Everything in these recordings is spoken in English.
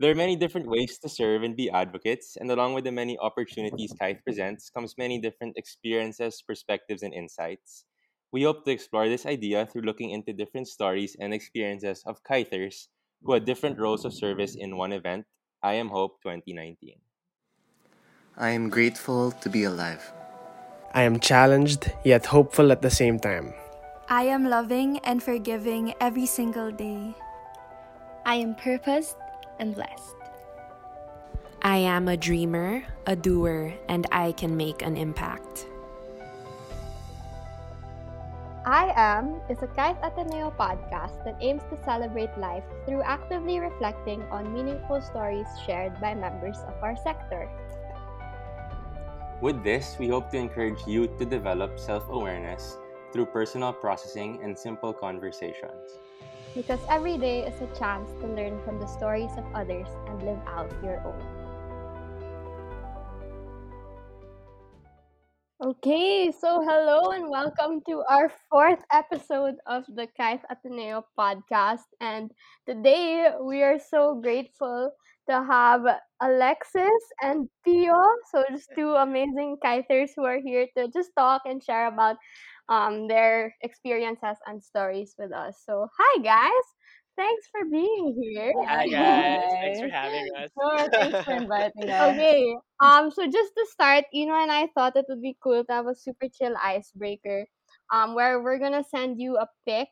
There are many different ways to serve and be advocates, and along with the many opportunities Kite presents comes many different experiences, perspectives, and insights. We hope to explore this idea through looking into different stories and experiences of kiters who had different roles of service in one event, I Am Hope 2019. I am grateful to be alive. I am challenged yet hopeful at the same time. I am loving and forgiving every single day. I am purposed and blessed. I am a dreamer, a doer, and I can make an impact. I Am is a Kite Ateneo podcast that aims to celebrate life through actively reflecting on meaningful stories shared by members of our sector. With this, we hope to encourage youth to develop self awareness through personal processing and simple conversations. Because every day is a chance to learn from the stories of others and live out your own. Okay, so hello and welcome to our fourth episode of the Kite Ateneo podcast. And today we are so grateful to have Alexis and Pio. So just two amazing kiters who are here to just talk and share about um, their experiences and stories with us. So hi guys. Thanks for being here. Hi guys, thanks for having us. Sure, thanks for inviting us. Okay. Um. So just to start, you know, and I thought it would be cool to have a super chill icebreaker, um, where we're gonna send you a pic,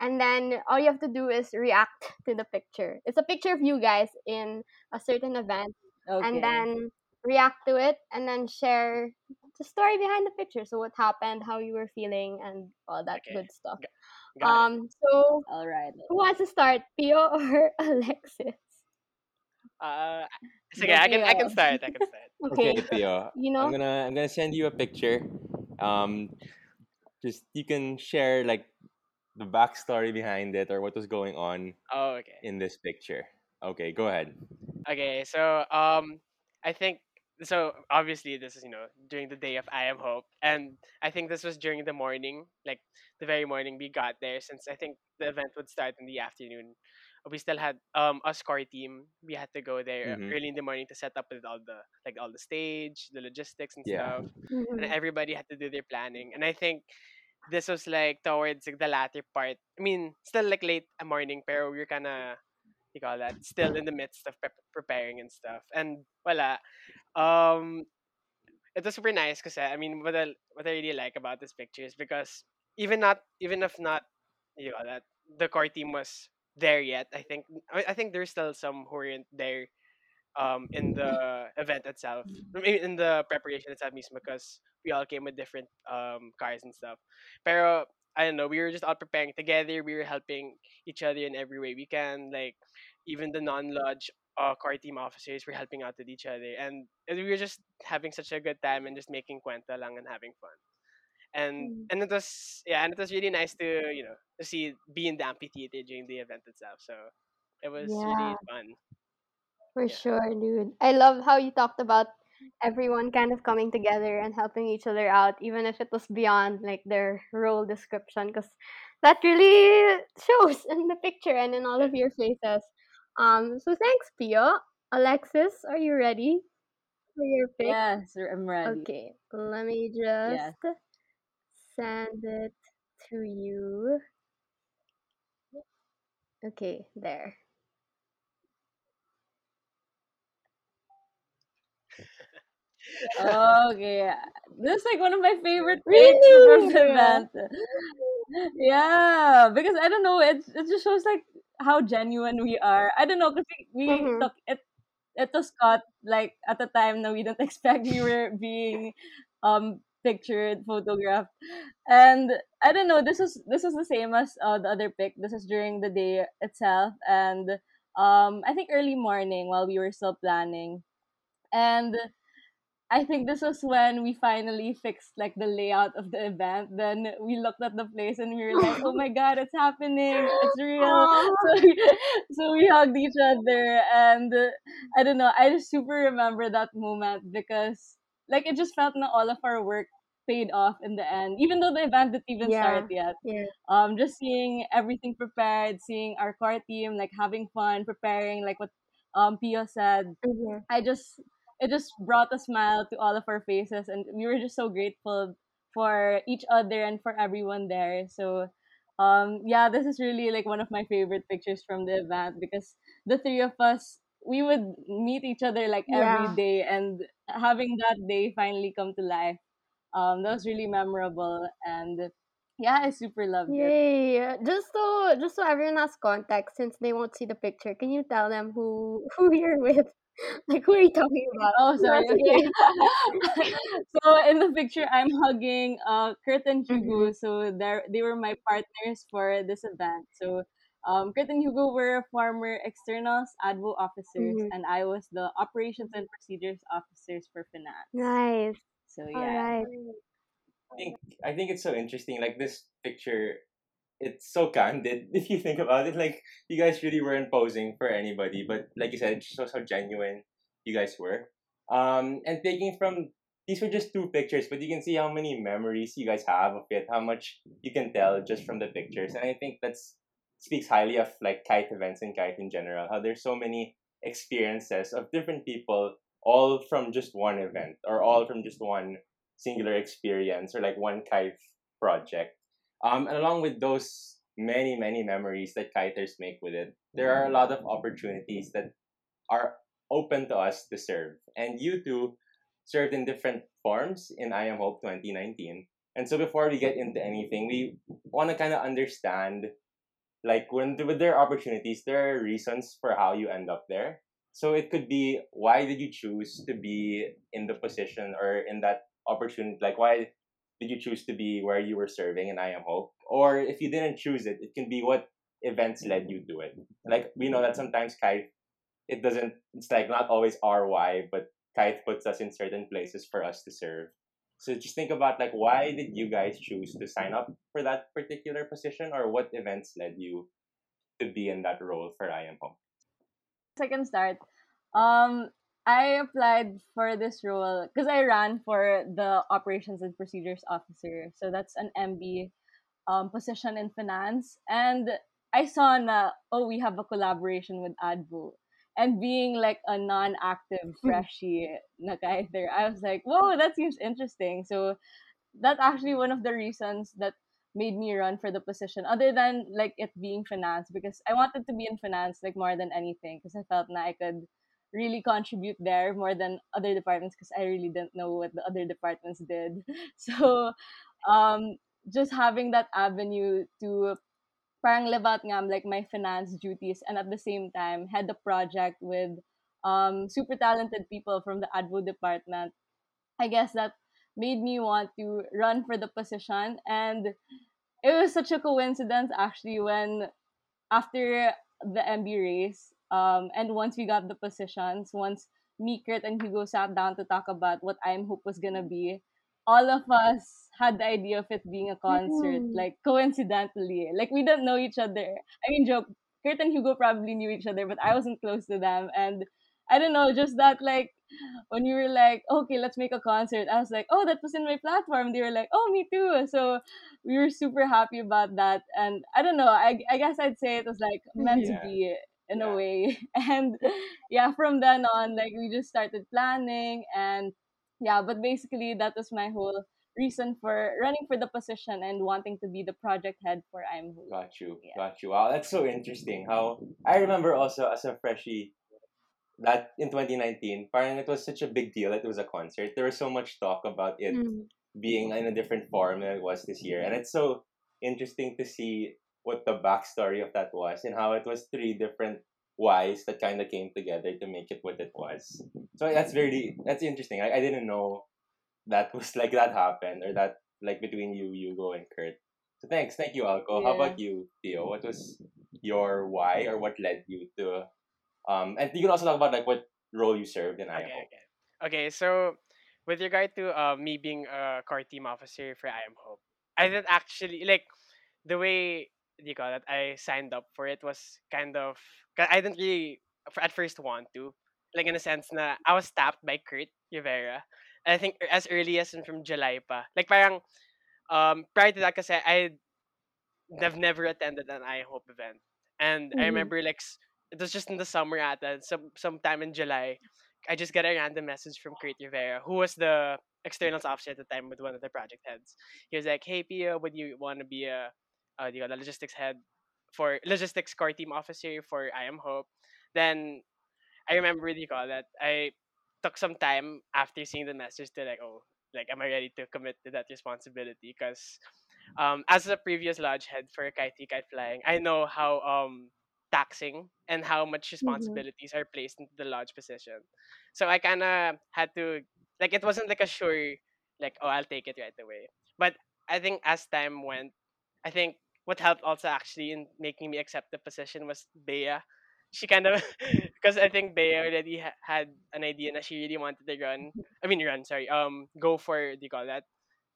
and then all you have to do is react to the picture. It's a picture of you guys in a certain event, Okay. and then react to it, and then share the story behind the picture. So what happened, how you were feeling, and all that Okay. good stuff. Got it. Um. So All right. who wants to start, Pio or Alexis? Uh, it's okay. I can I can start. I can start. Okay. Okay, Pio. You know. I'm gonna I'm gonna send you a picture. Um, just you can share like the backstory behind it or what was going on Oh, okay. in this picture. Okay, go ahead. Okay. So um, I think so. Obviously, this is you know during the day of I Am Hope, and I think this was during the morning, like the very morning we got there. Since I think the event would start in the afternoon, we still had um us core team. We had to go there Mhm. early in the morning to set up with all the like all the stage, the logistics and Yeah. stuff. And everybody had to do their planning. And I think this was like towards like, the latter part. I mean, still like late a morning, pero we were kind of you call that still in the midst of prep- preparing and stuff. And wala, um, it was super nice because I mean, what I what I really like about this picture is because even not even if not you know that the core team was there yet. I think I, think there's still some who weren't there um in the event itself in the preparation itself mismo because we all came with different um cars and stuff pero I don't know we were just all preparing together we were helping each other in every way we can like even the non-lodge uh, car team officers were helping out with each other and, and we were just having such a good time and just making cuenta lang and having fun and and it was yeah and it was really nice to you know to see be in the amphitheater during the event itself so it was really fun For Yeah. sure, dude. I love how you talked about everyone kind of coming together and helping each other out, even if it was beyond like their role description, because that really shows in the picture and in all of your faces. Um. So thanks, Pio. Alexis, are you ready for your pic? Yes, I'm ready. Okay. Let me Yes. just send it to you. Okay, there. Okay. This is like one of my favorite pics from the Really? Yeah, because I don't know, it it just shows like how genuine we are. I don't know, because we, we Mhm. took it it was caught like at the time that we didn't expect we were being um pictured, photographed. And I don't know, this was this was the same as uh, the other pic. This is during the day itself and um I think early morning while we were still planning. And I think this was when we finally fixed like the layout of the event. Then we looked at the place and we were like, "Oh my god, it's happening! It's real!" So we, so we hugged each other, and uh, I don't know. I just super remember that moment because like it just felt na all of our work paid off in the end, even though the event didn't even Yeah. start yet. Yeah. Um, just seeing everything prepared, seeing our core team like having fun, preparing like what um Pio said, Mhm. I just it just brought a smile to all of our faces and we were just so grateful for each other and for everyone there. So um yeah, this is really like one of my favorite pictures from the event because the three of us we would meet each other like every Yeah. day and having that day finally come to life. Um that was really memorable and yeah, I super loved it. Yay! Just so just so everyone has context, since they won't see the picture, can you tell them who who you're with? Like who are you talking about? Oh, sorry. it's okay. Okay. so in the picture, I'm hugging uh, Kurt and Hugo. Mhm. So they they were my partners for this event. So um, Kurt and Hugo were former externals, advo officers, Mhm. and I was the operations and procedures officers for finance. Nice. So yeah. right. I think I think it's so interesting. Like this picture, it's so candid if you think about it. Like you guys really weren't posing for anybody, but like you said, it shows how genuine you guys were. Um, and taking from these were just two pictures, but you can see how many memories you guys have of it. How much you can tell just from the pictures, and I think that speaks highly of like kite events and kite in general. How there's so many experiences of different people, all from just one event or all from just one singular experience or like one kite project. Um, and along with those many, many memories that kiters make with it, there are a lot of opportunities that are open to us to serve. And you two served in different forms in I Am Hope 2019. And so before we get into anything, we want to kind of understand like when with their opportunities, there are reasons for how you end up there. So it could be why did you choose to be in the position or in that opportunity? Like why did you choose to be where you were serving in I Am Hope? Or if you didn't choose it, it can be what events led you to it. Like we know that sometimes Kite, it doesn't. It's like not always our why, but Kite puts us in certain places for us to serve. So just think about like why did you guys choose to sign up for that particular position, or what events led you to be in that role for I Am Hope? I can start. Um, I applied for this role because I ran for the operations and procedures officer. So that's an MB um, position in finance. And I saw na, oh, we have a collaboration with Advo. And being like a non-active freshie na kahit there, I was like, whoa, that seems interesting. So that's actually one of the reasons that made me run for the position other than like it being finance because I wanted to be in finance like more than anything because I felt na I could really contribute there more than other departments because I really didn't know what the other departments did. So um just having that avenue to parang live out like my finance duties and at the same time had the project with um super talented people from the advo department I guess that made me want to run for the position and it was such a coincidence actually when after the MB race um and once we got the positions once me Kurt and Hugo sat down to talk about what I'm Hope was gonna be all of us had the idea of it being a concert Mm. like coincidentally like we didn't know each other I mean joke Kurt and Hugo probably knew each other but I wasn't close to them and I don't know just that like when you were like, okay, let's make a concert, I was like, oh, that was in my platform. They were like, oh, me too. So we were super happy about that. And I don't know, I, I guess I'd say it was like meant Yeah. to be in Yeah. a way. And yeah, from then on, like we just started planning and yeah, but basically that was my whole reason for running for the position and wanting to be the project head for I'm Hope. Got you, Yeah. got you. Wow, that's so interesting. How I remember also as a freshie that in 2019, parang it was such a big deal that it was a concert. There was so much talk about it Mm. being in a different form than it was this year, and it's so interesting to see what the backstory of that was and how it was three different whys that kind of came together to make it what it was. So that's very that's interesting. I, I didn't know that was like that happened or that like between you, Hugo, and Kurt. So thanks, thank you, Alco. How about you, Pio? What was your why or what led you to um and you can also talk about like what role you served in Okay, IMO. okay. Okay, so with regard to uh, me being a core team officer for I Am Hope, I didn't actually like the way do you call it. I signed up for it was kind of I didn't really at first want to, like in a sense na I was tapped by Kurt Rivera. I think as early as in from July pa. Like parang um prior to that kasi I have never attended an I Hope event. And I Mhm. remember like it was just in the summer at that some sometime in July. I just got a random message from Kurt Rivera, who was the externals officer at the time with one of the project heads. He was like, "Hey Pio, would you want to be a, uh, the logistics head for logistics core team officer for I Am Hope?" Then I remember what you call that. I took some time after seeing the message to like, oh, like, am I ready to commit to that responsibility? Because um, as a previous lodge head for kite kite flying, I know how um taxing and how much Mm-hmm. responsibilities are placed into the lodge position. So I kind of had to like it wasn't like a sure like oh I'll take it right away. But I think as time went, I think what helped also actually in making me accept the position was Bea. She kind of because I think Bea already ha- had an idea that she really wanted to run. I mean run, sorry. Um, go for do you call that?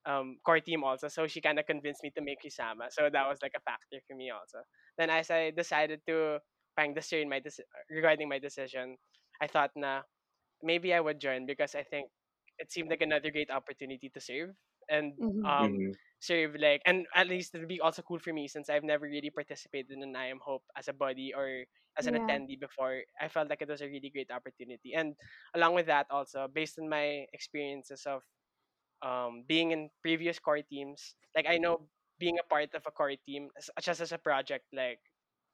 um core team also. So she kind of convinced me to make Kisama. So that was like a factor for me also. Then as I decided to find discern my deci- regarding my decision, I thought na maybe I would join because I think it seemed like another great opportunity to serve and Mm-hmm. um Mm-hmm. serve like and at least it'll be also cool for me since I've never really participated in an I Am Hope as a buddy or as an Yeah. attendee before. I felt like it was a really great opportunity. And along with that also based on my experiences of um, being in previous core teams, like I know being a part of a core team, just as a project, like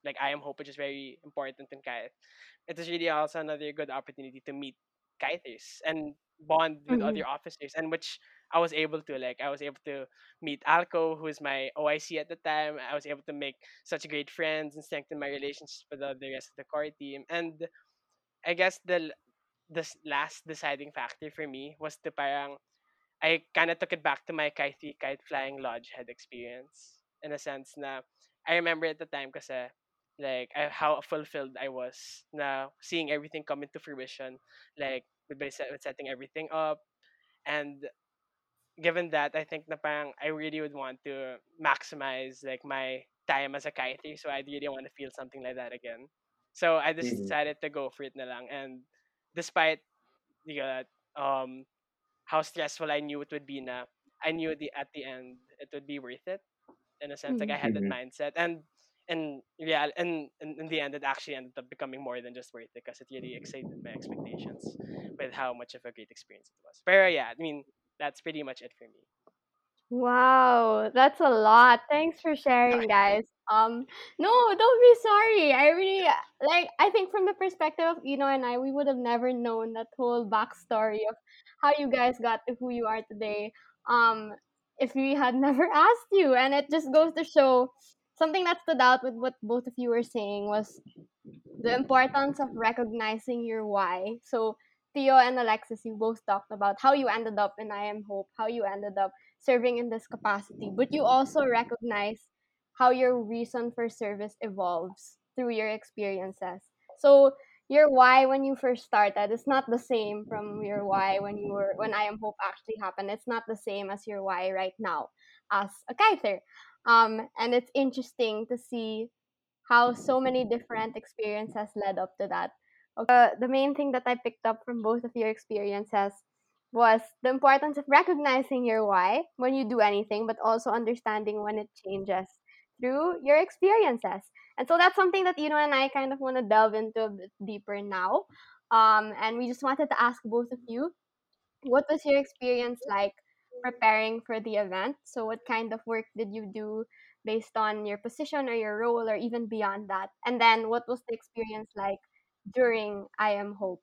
like I am Hope, which is very important in Kite. It is really also another good opportunity to meet kiters and bond with Mm-hmm. other officers, and which I was able to like. I was able to meet Alco, who is my OIC at the time. I was able to make such great friends and strengthen my relationships with the the rest of the core team. And I guess the the last deciding factor for me was to parang I kind of took it back to my kite kite flying lodge head experience in a sense na I remember at the time kasi like I, how fulfilled I was na seeing everything come into fruition like with, by with setting everything up and given that I think na parang I really would want to maximize like my time as a kiter so I really want to feel something like that again so I just Mm-hmm. decided to go for it na lang and despite you know, um how stressful I knew it would be na I knew the at the end it would be worth it in a sense like I Mm-hmm. had that Mm-hmm. mindset and and yeah and, and in the end it actually ended up becoming more than just worth it because it really exceeded my expectations with how much of a great experience it was but yeah I mean that's pretty much it for me Wow, that's a lot. Thanks for sharing, guys. Um, no, don't be sorry. I really like. I think from the perspective of Eno and I, we would have never known that whole backstory of how you guys got to who you are today. Um, if we had never asked you, and it just goes to show something that stood out with what both of you were saying was the importance of recognizing your why. So Pio and Alexis, you both talked about how you ended up in I Am Hope, how you ended up serving in this capacity, but you also recognize how your reason for service evolves through your experiences. So your why when you first started is not the same from your why when you were when I Am Hope actually happened. It's not the same as your why right now as a kiter. Um, and it's interesting to see how so many different experiences led up to that. Okay, the main thing that I picked up from both of your experiences was the importance of recognizing your why when you do anything, but also understanding when it changes through your experiences. And so that's something that you know and I kind of want to delve into a bit deeper now. Um, and we just wanted to ask both of you what was your experience like preparing for the event? So, what kind of work did you do based on your position or your role, or even beyond that? And then, what was the experience like during I Am Hope?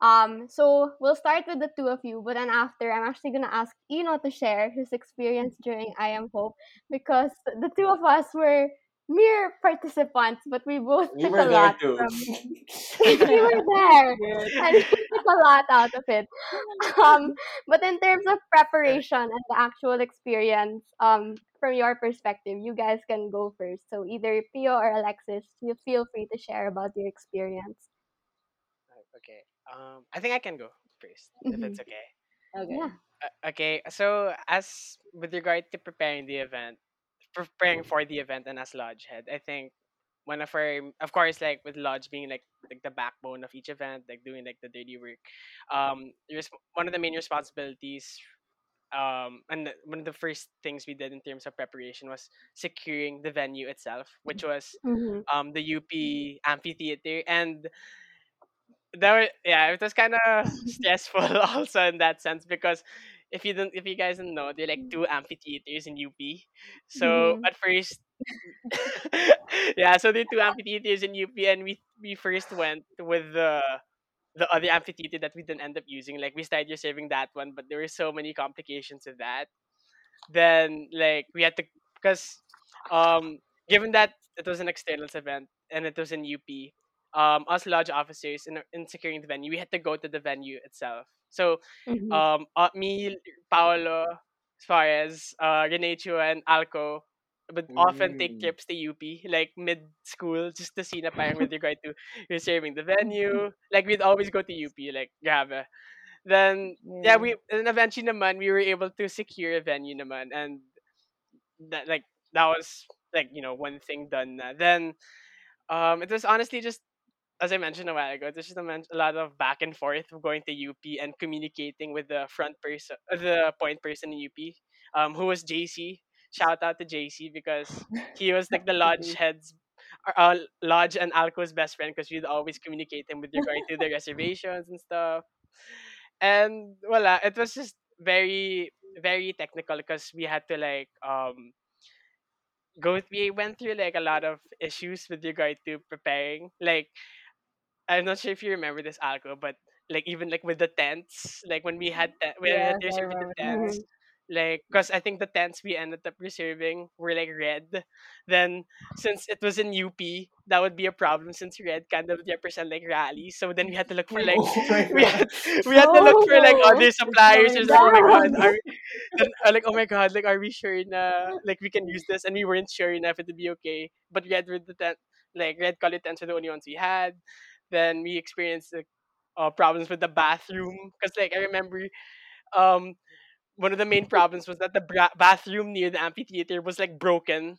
Um, so we'll start with the two of you, but then after, I'm actually gonna ask Eno to share his experience during I Am Hope because the two of us were mere participants, but we both We took a lot too. from. we were there, and we took a lot out of it. Um, but in terms of preparation and the actual experience, um, from your perspective, you guys can go first. So either Pio or Alexis, you feel free to share about your experience. Okay um I think I can go first if hmm it's okay Okay. Yeah. Uh, okay, so as with regard to preparing the event, preparing for the event and as lodge head, I think one of our, of course, like with lodge being like like the backbone of each event, like doing like the dirty work, um, res- one of the main responsibilities um and one of the first things we did in terms of preparation was securing the venue itself which was Mhm. um the UP amphitheater and that were, yeah it was kind of stressful also in that sense because if you don't if you guys don't know there are like two amphitheaters in UP so Mhm. at first yeah so there are two amphitheaters in UP and we we first went with the the other amphitheater that we didn't end up using like we started reserving that one but there were so many complications with that. Then like we had to because um given that it was an externals event and it was in UP um us lodge officers in, in securing the venue we had to go to the venue itself so Mhm. um uh, me Paolo Suarez uh Rene Chua and Alco would often take Mm. trips to UP like mid school just to see na parang with regard to reserving the venue like we'd always go to UP like grabe then yeah, we and eventually naman we were able to secure a venue naman and that like that was like you know one thing done na. then um it was honestly just as I mentioned a while ago, there's just a, lot of back and forth of going to UP and communicating with the front person, uh, the point person in UP, um, who was JC. Shout out to JC because he was like the lodge head's, uh, lodge and Alco's best friend because we'd always communicate him with regard to the reservations and stuff and voila, it was just very very technical because we had to like um go we went through like a lot of issues with regard to preparing like i'm not sure if you remember this alco but like even like with the tents like when we had te- when we had to I reserve the tents like because i think the tents we ended up reserving were like red then since it was in up that would be a problem since red kind of represent like rally so then we had to look for like Oh we had, we had to look for like Oh, other suppliers. It's like, oh my god, are then, uh, like oh my god, like are we sure na like we can use this? And we weren't sure enough it would be okay. But red with the tent, like red colored tents were the only ones we had. Then we experienced like, uh, problems with the bathroom because like I remember um one of the main problems was that the bra- bathroom near the amphitheater was like broken.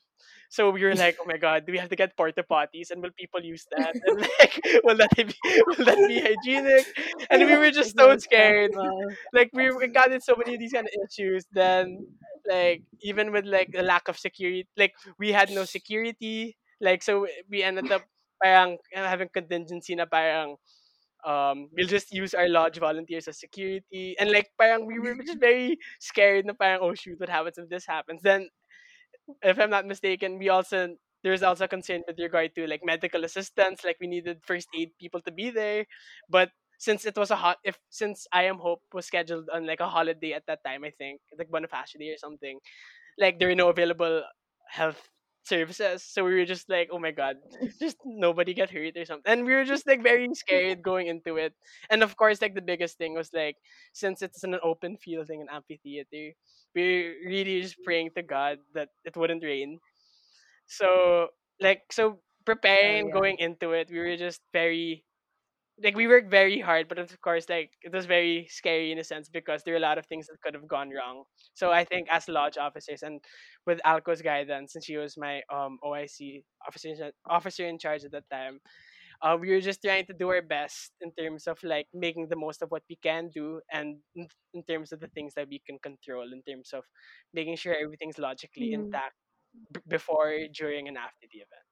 So we were like, oh my god, do we have to get porta potties and will people use that? And like, will that be will that be hygienic? And we were just so scared. Like we, in so many of these kind of issues. Then like even with like the lack of security, like we had no security. Like so we ended up parang uh, having contingency na parang um we'll just use our lodge volunteers as security. And like parang we were just very scared na parang oh shoot what happens if this happens? Then if i'm not mistaken we also there's also concern with regard to like medical assistance like we needed first aid people to be there. But since it was a hot if since i am hope was scheduled on like a holiday at that time i think like bonifacio day or something like there were no available health services so we were just like oh my god just nobody get hurt or something. And we were just like very scared going into it. And of course like the biggest thing was like since it's an open field thing an amphitheater we were really just mm-hmm. praying to god that it wouldn't rain. So like so oh, preparing yeah. going into it we were just very like we worked very hard but of course like it was very scary in a sense because there were a lot of things that could have gone wrong so i think as lodge officers and with alco's guidance since she was my um oic officer in- officer in charge at that time uh, we were just trying to do our best in terms of like making the most of what we can do and in, terms of the things that we can control in terms of making sure everything's logically Mhm. intact b- before during and after the event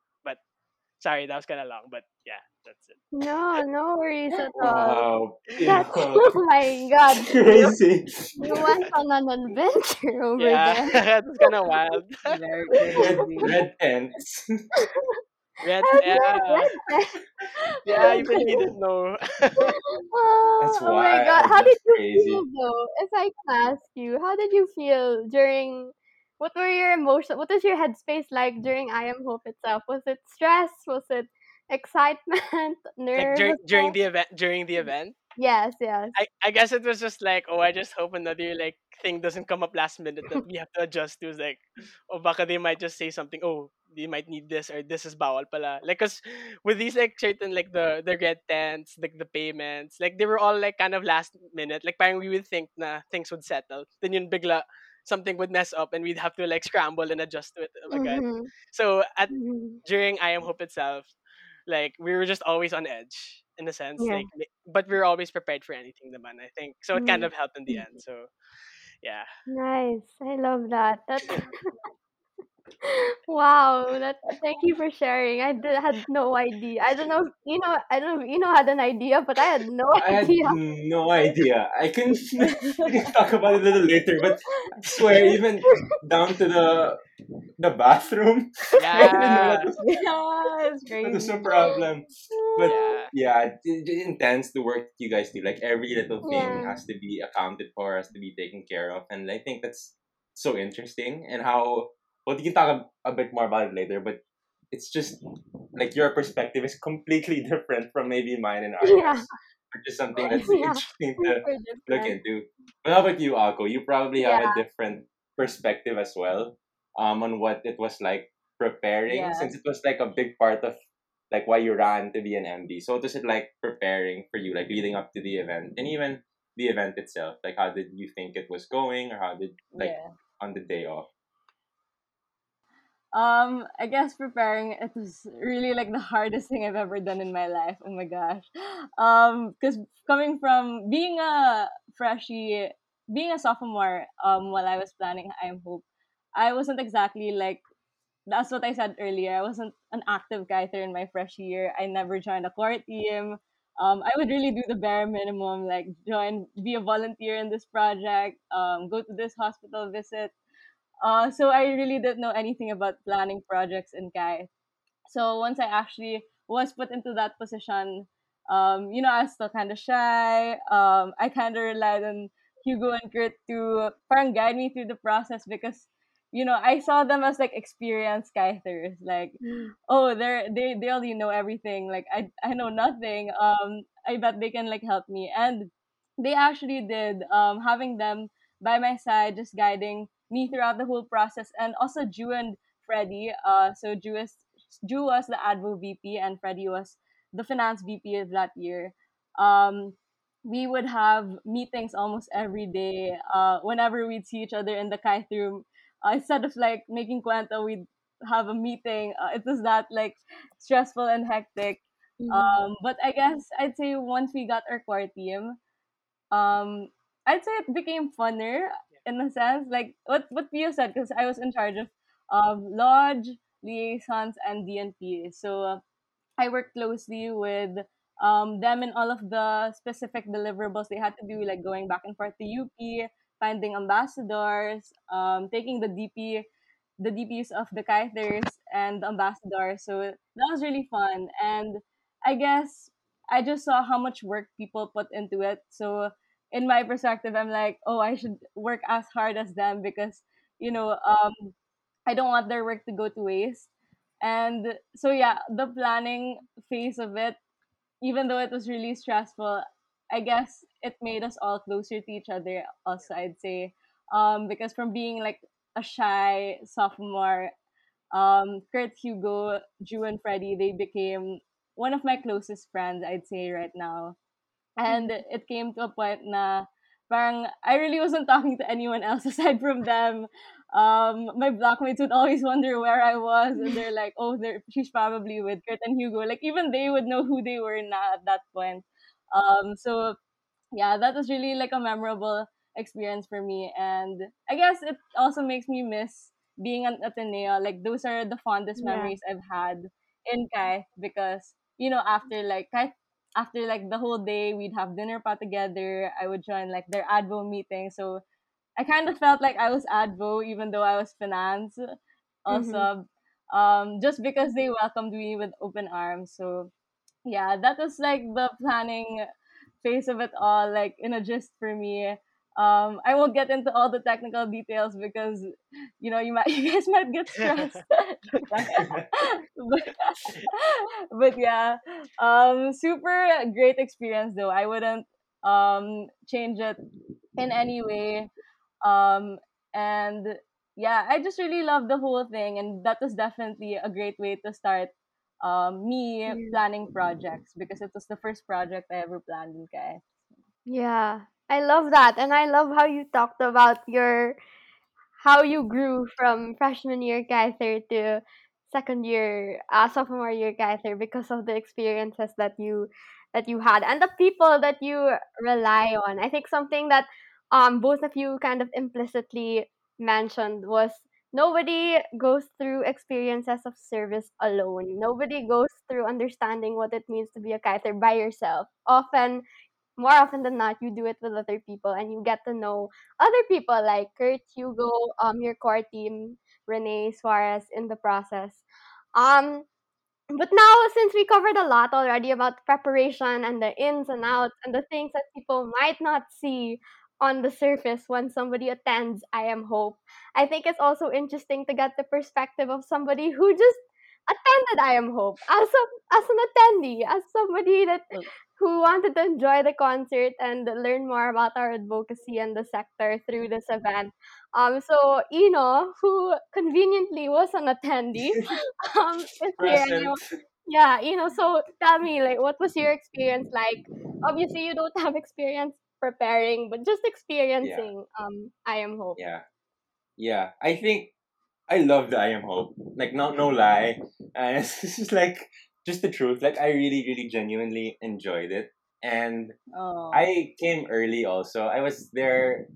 sorry that was kind of long but yeah that's it No, no worries at all. Wow. That's, Yeah. oh my god. Crazy. You went on an adventure over yeah there. that's kind of wild Very Red, crazy. red tents. red I've yeah never read even you didn't know Oh, That's oh my god. wild. How did you crazy. feel though? If I can ask you, how did you feel during what were your emotions? What was your headspace like during I Am Hope itself? Was it stress? Was it excitement? like during during the event during the mm. event Yes, yes. I, I guess it was just like, oh, I just hope another like thing doesn't come up last minute that we have to adjust to. It's like, oh, baka they might just say something. Oh, they might need this or this is bawal pala. Like, cause with these like certain like the the red tents, like the payments, like they were all like kind of last minute. Like, parang we would think na things would settle. Then yun bigla something would mess up and we'd have to like scramble and adjust to it. Oh my god. Mhm, So at mhm. during I Am Hope itself, like we were just always on edge in a sense. Yeah. Like, but we were always prepared for anything, the man, I think so. It kind Mhm. of helped in the end. So yeah. Nice. I love that. That wow. That thank you for sharing. I did, had no idea. I don't know. If, you know. I don't know. If you know had an idea, but I had no I had idea. no idea. I can we can talk about it a little later, but I swear, even down to the the bathroom, I didn't know Yeah. that was, yeah, it's that was crazy. a problem. But Yeah. yeah, intense the work you guys do. Like every little thing Yeah. has to be accounted for, has to be taken care of, and I think that's so interesting. And how well, you can talk a, a bit more about it later, but it's just like your perspective is completely different from maybe mine and ours, Yeah. which is something that's Yeah. interesting to look into. But how about you, Alco? You probably have Yeah. a different perspective as well um, on what it was like preparing, Yeah. since it was like a big part of like why you ran to be an MB. So what was it like preparing for you, like leading up to the event, and even the event itself? Like, how did you think it was going, or how did like on the day off? Um, I guess preparing it was really like the hardest thing I've ever done in my life. Oh my gosh. Um, because coming from being a freshie, being a sophomore, um, while I was planning I'm Hope, I wasn't exactly like that's what I said earlier. I wasn't an active kiter in my freshie year. I never joined a core team. Um, I would really do the bare minimum, like join, be a volunteer in this project, um, go to this hospital visit, uh, so I really didn't know anything about planning projects in Kite. So once I actually was put into that position, um, you know, I was still kind of shy. Um, I kind of relied on Hugo and Kurt to parang guide me through the process because, you know, I saw them as like experienced kiters. Like, oh, they're they they already know everything. Like I I know nothing. Um, I bet they can like help me, and they actually did. Um, having them by my side, just guiding me throughout the whole process, and also Ju and Freddie. Uh, so Ju is Ju was the Advo VP, and Freddie was the finance VP of that year. Um, we would have meetings almost every day. Uh, whenever we'd see each other in the kite room, uh, instead of like making cuento, we'd have a meeting. Uh, it was that like stressful and hectic. Mhm. Um, but I guess I'd say once we got our core team, um, I'd say it became funner in a sense, like what what Pio said, because I was in charge of um, lodge liaisons and DNP. So uh, I worked closely with um, them in all of the specific deliverables they had to do, like going back and forth to UP, finding ambassadors, um, taking the DP, the DPs of the kiters and the ambassadors. So that was really fun, and I guess I just saw how much work people put into it. So in my perspective, I'm like, oh, I should work as hard as them because you know, um, I don't want their work to go to waste. And so yeah, the planning phase of it, even though it was really stressful, I guess it made us all closer to each other also I'd say. Um because from being like a shy sophomore, um Kurt Hugo, Ju and Freddie, they became one of my closest friends I'd say right now. And it came to a point na parang I really wasn't talking to anyone else aside from them. Um, my blockmates would always wonder where I was, and they're like, "Oh, they're, she's probably with Kurt and Hugo." Like even they would know who they were na at that point. Um, so yeah, that was really like a memorable experience for me, and I guess it also makes me miss being an Ateneo. Like those are the fondest Yeah. memories I've had in Kite because you know after like Kite after like the whole day we'd have dinner pa together. I would join like their advo meeting. So i kind of felt like i was advo even though i was finance. Also um just because they welcomed me with open arms. So yeah that was like the planning phase of it all like in a gist for me um i won't get into all the technical details because you know you might you guys might get stressed. But, but yeah um super great experience though. I wouldn't um change it in any way. Um and yeah i just really love the whole thing and that was definitely a great way to start um me planning projects because it was the first project i ever planned in Kite. Yeah, I love that, and I love how you talked about your how you grew from freshman year Kaiser to second year, uh, sophomore year Kaiser because of the experiences that you that you had and the people that you rely on. I think something that um, both of you kind of implicitly mentioned was nobody goes through experiences of service alone. Nobody goes through understanding what it means to be a kiter by yourself. Often, more often than not, you do it with other people and you get to know other people like Kurt, Hugo, um, your core team, Renee, Suarez in the process. Um, but now since we covered a lot already about preparation and the ins and outs and the things that people might not see on the surface when somebody attends I am Hope, I think it's also interesting to get the perspective of somebody who just attended I am Hope as a as an attendee, as somebody that who wanted to enjoy the concert and learn more about our advocacy and the sector through this event. Um, so Ino, who conveniently was an attendee, um, is here. You, Present. yeah, you know. So tell me, like, what was your experience like? Obviously, you don't have experience preparing, but just experiencing. Yeah. Um, I am hope. Yeah. Yeah. I think I love the I am hope. Like not no lie. And it's just like just the truth. Like I really, really genuinely enjoyed it. And Oh. I came early also. I was there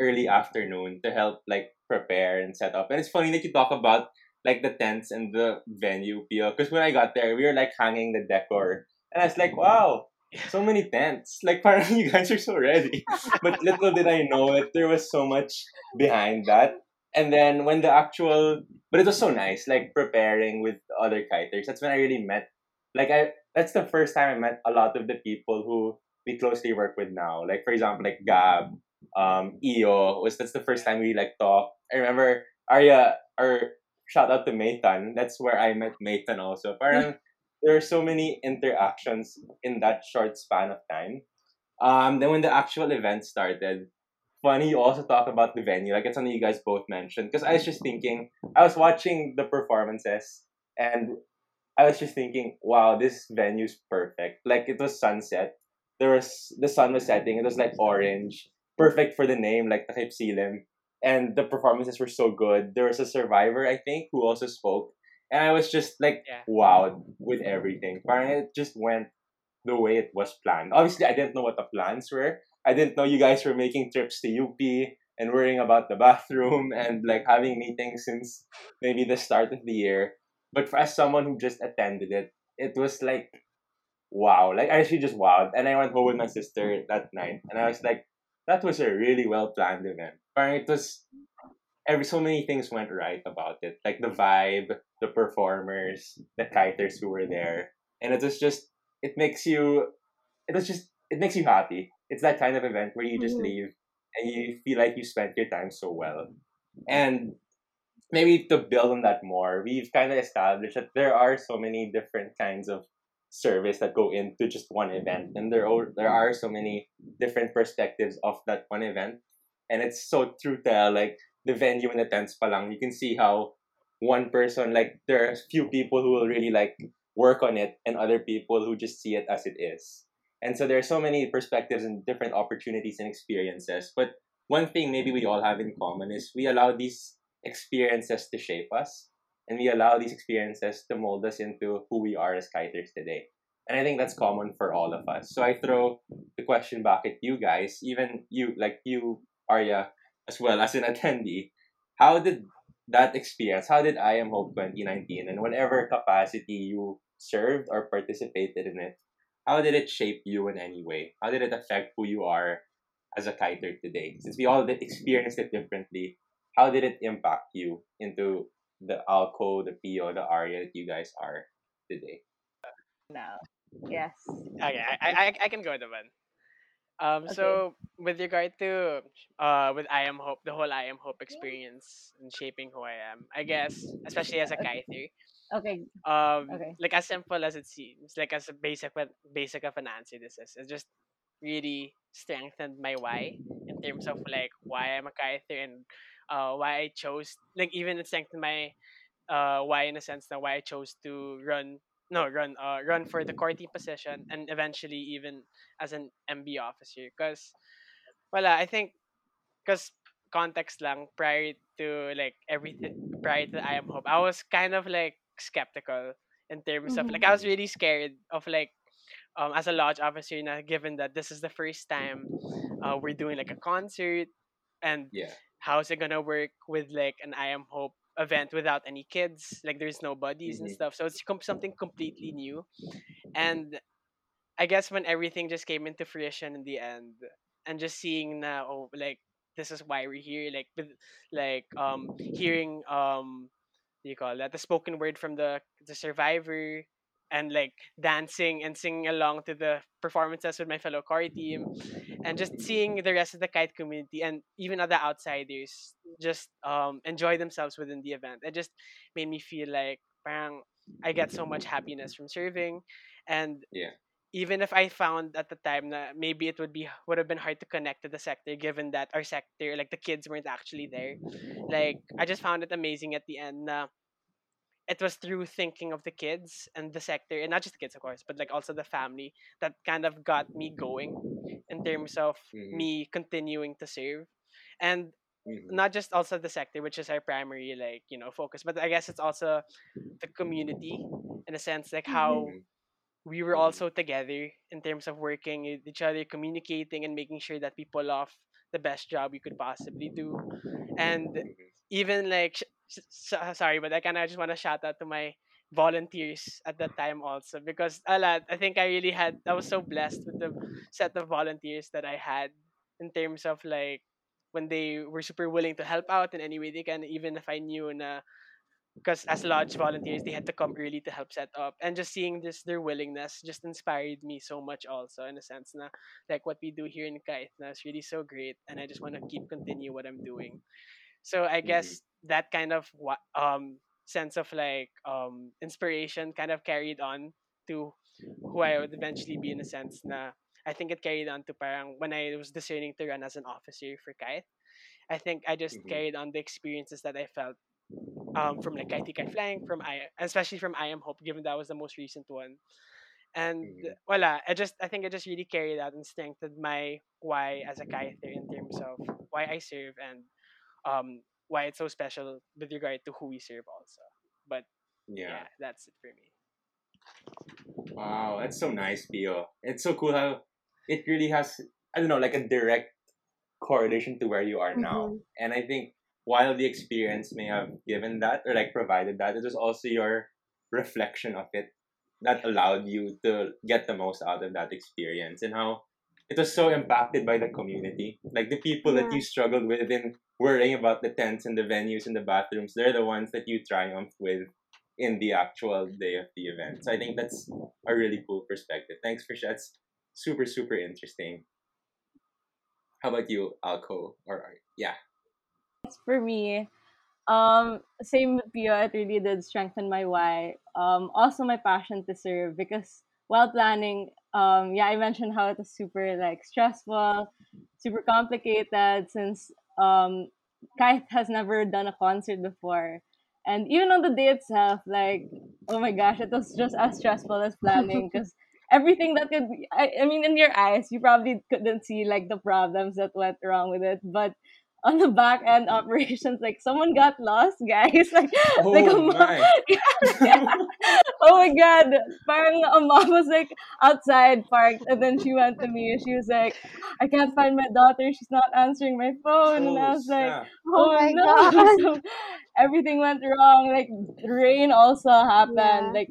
early afternoon to help like prepare and set up. And it's funny that you talk about like the tents and the venue, Pio. Because when I got there, we were like hanging the decor. And I was like, wow, so many tents. Like parang you guys are so ready. but little did I know that there was so much behind that. And then when the actual but it was so nice, like preparing with other kiters. That's when I really met like I that's the first time I met a lot of the people who we closely work with now. Like for example, like Gab, um, Io was that's the first time we like talked. I remember Arya or shout out to Mayton. That's where I met Mayton also. Parang there are so many interactions in that short span of time. Um, then when the actual event started, funny you also talk about the venue. Like it's something you guys both mentioned. Because I was just thinking, I was watching the performances and I was just thinking, wow, this venue's perfect. Like it was sunset. There was the sun was setting. It was like orange, perfect for the name, like Takipsilim. And the performances were so good. There was a survivor, I think, who also spoke. And I was just like Yeah. wowed with everything. Parang it just went the way it was planned. Obviously, I didn't know what the plans were. I didn't know you guys were making trips to UP and worrying about the bathroom and like having meetings since maybe the start of the year. But for, as someone who just attended it, it was like wow. Like I actually just wowed. And I went home with my sister that night and I was like, that was a really well planned event. Parang it was every so many things went right about it. Like the vibe, the performers, the kiters who were there. And it was just it makes you it was just it makes you happy. It's that kind of event where you just Mhm. leave and you feel like you spent your time so well. And maybe to build on that more, we've kind of established that there are so many different kinds of service that go into just one event, and there are there are so many different perspectives of that one event, and it's so true to like the venue and the tents palang, you can see how one person like there are few people who will really like work on it, and other people who just see it as it is. And so there are so many perspectives and different opportunities and experiences. But one thing maybe we all have in common is we allow these experiences to shape us and we allow these experiences to mold us into who we are as kiters today. And I think that's mm-hmm. common for all of us. So I throw the question back at you guys, even you, like you, Arya, as well as an attendee. How did that experience, how did I Am Hope 2019 and whatever capacity you served or participated in it, how did it shape you in any way? How did it affect who you are as a kiter today? Since we all did experienced it differently, how did it impact you into the Alco, the Pio, the Aria that you guys are today? now. Yes. Okay, I, I, I- I can go naman. Um, Okay. so with regard to uh, with I am hope, the whole I am hope experience and shaping who I am, I guess, especially as a Okay. kiter, Okay. um, Okay. like as simple as it seems, like as a basic but basic of an answer this is, it just really strengthened my why in terms of like why I'm a kiter and uh why I chose like even it strengthened my uh why in a sense na why I chose to run no run uh run for the core team position and eventually even as an MB officer because well I think because context lang prior to like everything prior to I am hope I was kind of like skeptical in terms of like I was Mhm. really scared of like um, as a lodge officer, na, given that this is the first time uh, we're doing like a concert, and Yeah. How's it gonna work with like an I Am Hope event without any kids? Like there's no buddies and Mhm. stuff, so it's com- something completely new. And I guess when everything just came into fruition in the end, and just seeing now, oh, like this is why we're here, like with like um hearing um what do you call that the spoken word from the the survivor and like dancing and singing along to the performances with my fellow core team and just seeing the rest of the kite community and even other outsiders just um enjoy themselves within the event it just made me feel like parang I get so much happiness from serving and Yeah. even if I found at the time that maybe it would be would have been hard to connect to the sector given that our sector like the kids weren't actually there like I just found it amazing at the end na it was through thinking of the kids and the sector and not just the kids of course but like also the family that kind of got me going in terms of Mhm. me continuing to serve and Mhm. not just also the sector which is our primary like you know focus but i guess it's also the community in a sense like how Mhm. we were also together in terms of working with each other communicating and making sure that we pull off the best job we could possibly do and Mhm. even like Uh, sorry but i kind of just want to shout out to my volunteers at that time also because a lot i think i really had i was so blessed with the set of volunteers that i had in terms of like when they were super willing to help out in any way they can even if i knew na because as lodge volunteers they had to come early to help set up. And just seeing this their willingness just inspired me so much also in a sense na like what we do here in Kite na is really so great and I just want to keep continue what I'm doing so I Mhm. guess that kind of um sense of like um inspiration kind of carried on to who I would eventually be in a sense na I think it carried on to parang when I was discerning to run as an officer for Kite I think I just Mhm. carried on the experiences that I felt um, from like Kaiti Kai Flying, from I, especially from I Am Hope, given that was the most recent one. And Mhm. voila, I just I think I just really carried out and strengthened my why as a kiter in terms of why I serve and um why it's so special with regard to who we serve also. But yeah, Yeah. that's it for me. Wow, that's so nice, Pio. It's so cool how it really has I don't know, like a direct correlation to where you are now. And I think while the experience may have given that or like provided that, it was also your reflection of it that allowed you to get the most out of that experience and how it was so impacted by the community. Like the people that you struggled with in worrying about the tents and the venues and the bathrooms, they're the ones that you triumph with in the actual day of the event. So I think that's a really cool perspective. Thanks for that. That's super, super interesting. How about you, Alco? Or yeah. for me, um, same with Pio, it really did strengthen my why. Um, also my passion to serve because while planning, um, yeah, I mentioned how it was super like stressful, super complicated since um, Kite has never done a concert before. And even on the day itself, like, oh my gosh, it was just as stressful as planning because everything that could, I, I mean, in your eyes, you probably couldn't see like the problems that went wrong with it. But on the back end mm-hmm. operations, like someone got lost, guys. Like, oh like a Oh mom, my. oh my god, parang a mom was like outside parked, and then she went to me. And she was like, "I can't find my daughter. She's not answering my phone." And I Oh was like, snap. Oh my no. God. So everything went wrong. Like rain also happened. Yeah. Like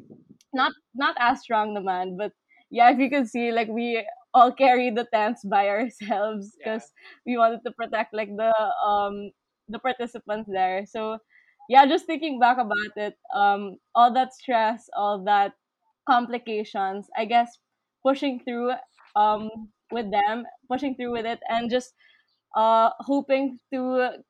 not not as strong demand, but yeah, if you could see, like we all carry the tents by ourselves Yeah. because we wanted to protect like the um the participants there. So yeah, just thinking back about it, um, all that stress, all that complications, I guess pushing through um with them, pushing through with it, and just uh hoping to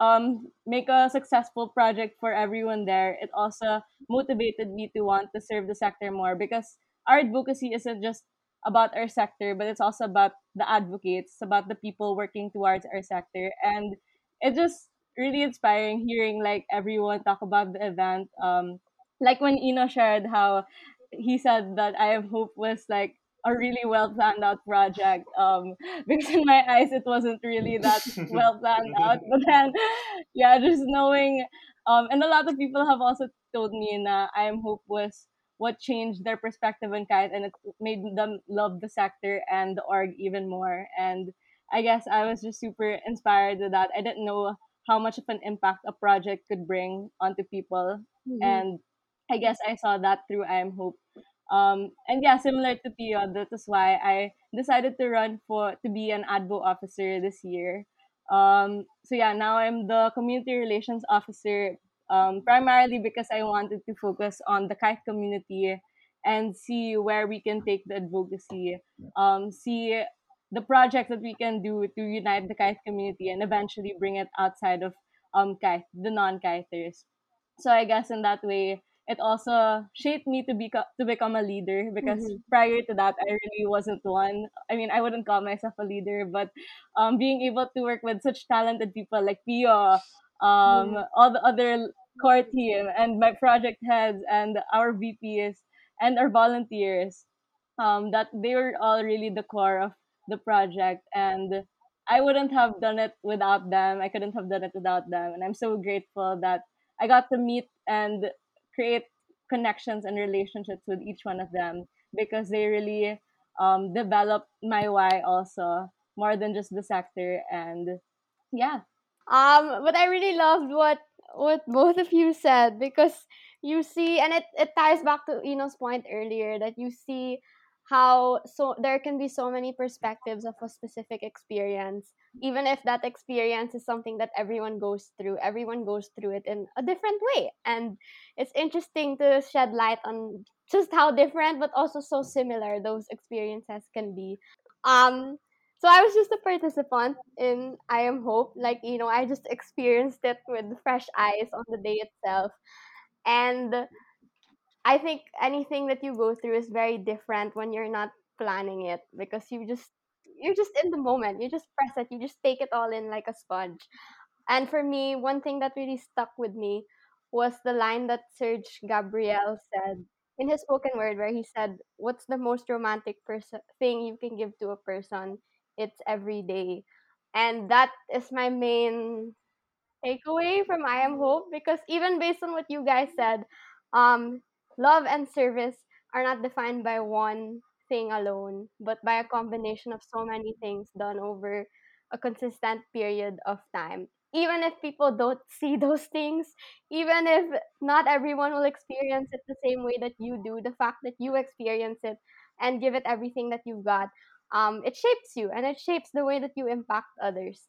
um make a successful project for everyone there it also motivated me to want to serve the sector more because our advocacy isn't just about our sector but it's also about the advocates about the people working towards our sector. And it's just really inspiring hearing like everyone talk about the event. Um like when Ino shared how he said that I Am Hope was like a really well planned out project. Um because in my eyes it wasn't really that well planned out. But then, yeah, just knowing, um, and a lot of people have also told me that I am Hope was what changed their perspective on kite and it made them love the sector and the org even more. And I guess I was just super inspired with that. I didn't know how much of an impact a project could bring onto people. Mhm. And I guess I saw that through I Am Hope. Um, and yeah, similar to Pio, that is why I decided to run for to be an advo officer this year. Um, so yeah, now I'm the community relations officer, um, primarily because I wanted to focus on the kite community and see where we can take the advocacy, um, see the projects that we can do to unite the kite community and eventually bring it outside of um kite, the non-kiters. So I guess in that way, it also shaped me to be to become a leader because Mhm. prior to that, I really wasn't one. I mean, I wouldn't call myself a leader, but um, being able to work with such talented people like Pio, um, all the other core team, and my project heads, and our VPs, and our volunteers, um, that they were all really the core of the project, and I wouldn't have done it without them. I couldn't have done it without them, and I'm so grateful that I got to meet and create connections and relationships with each one of them because they really um, developed my why also more than just the sector. And yeah Um, but I really loved what what both of you said because you see, and it, it ties back to Ino's point earlier that you see how so there can be so many perspectives of a specific experience, even if that experience is something that everyone goes through. Everyone goes through it in a different way, and it's interesting to shed light on just how different, but also so similar those experiences can be. Um, so I was just a participant in I Am Hope. Like, you know, I just experienced it with fresh eyes on the day itself. And I think anything that you go through is very different when you're not planning it because you just you're just in the moment. You just press it. You just take it all in like a sponge. And for me, one thing that really stuck with me was the line that Serge Gabriel said in his spoken word, where he said, "What's the most romantic person thing you can give to a person? It's every day." And that is my main takeaway from I Am Hope because even based on what you guys said, um, love and service are not defined by one thing alone, but by a combination of so many things done over a consistent period of time. Even if people don't see those things, even if not everyone will experience it the same way that you do, the fact that you experience it and give it everything that you've got, um, it shapes you and it shapes the way that you impact others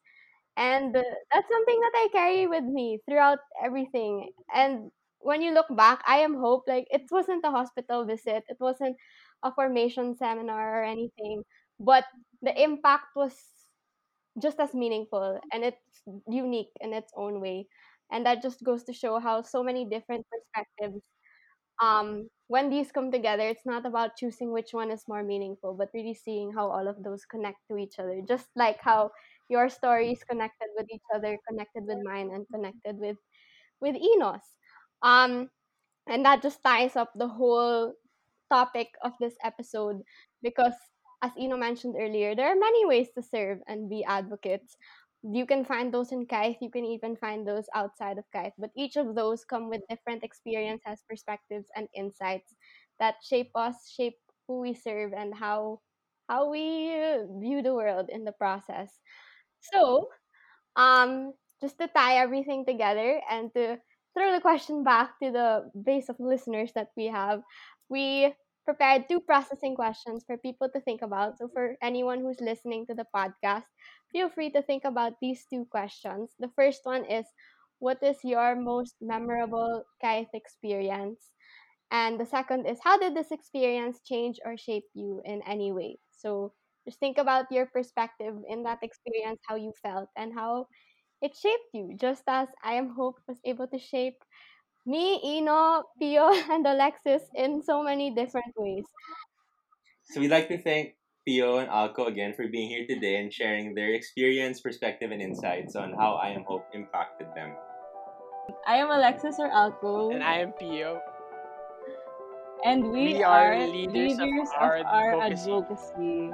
and uh, that's something that I carry with me throughout everything. And when you look back, I am hope like it wasn't a hospital visit, it wasn't a formation seminar or anything, but the impact was just as meaningful and it's unique in its own way. And that just goes to show how so many different perspectives um when these come together it's not about choosing which one is more meaningful but really seeing how all of those connect to each other just like how your story is connected with each other connected with mine and connected with with enos um and that just ties up the whole topic of this episode because as Eno mentioned earlier, there are many ways to serve and be advocates. You can find those in Kite, you can even find those outside of Kite, but each of those come with different experiences, perspectives, and insights that shape us, shape who we serve, and how how we view the world in the process. So, um, just to tie everything together and to throw the question back to the base of listeners that we have, we prepared two processing questions for people to think about. So, for anyone who's listening to the podcast, feel free to think about these two questions. The first one is What is your most memorable Kite experience? And the second is How did this experience change or shape you in any way? So, just think about your perspective in that experience, how you felt, and how it shaped you, just as I am Hope was able to shape me, Ino, Pio, and Alexis in so many different ways. So we'd like to thank Pio and Alco again for being here today and sharing their experience, perspective, and insights on how I Am Hope impacted them. I am Alexis or Alco And I am Pio. and we, we are are leaders leaders, of our of our advocacy. advocacy.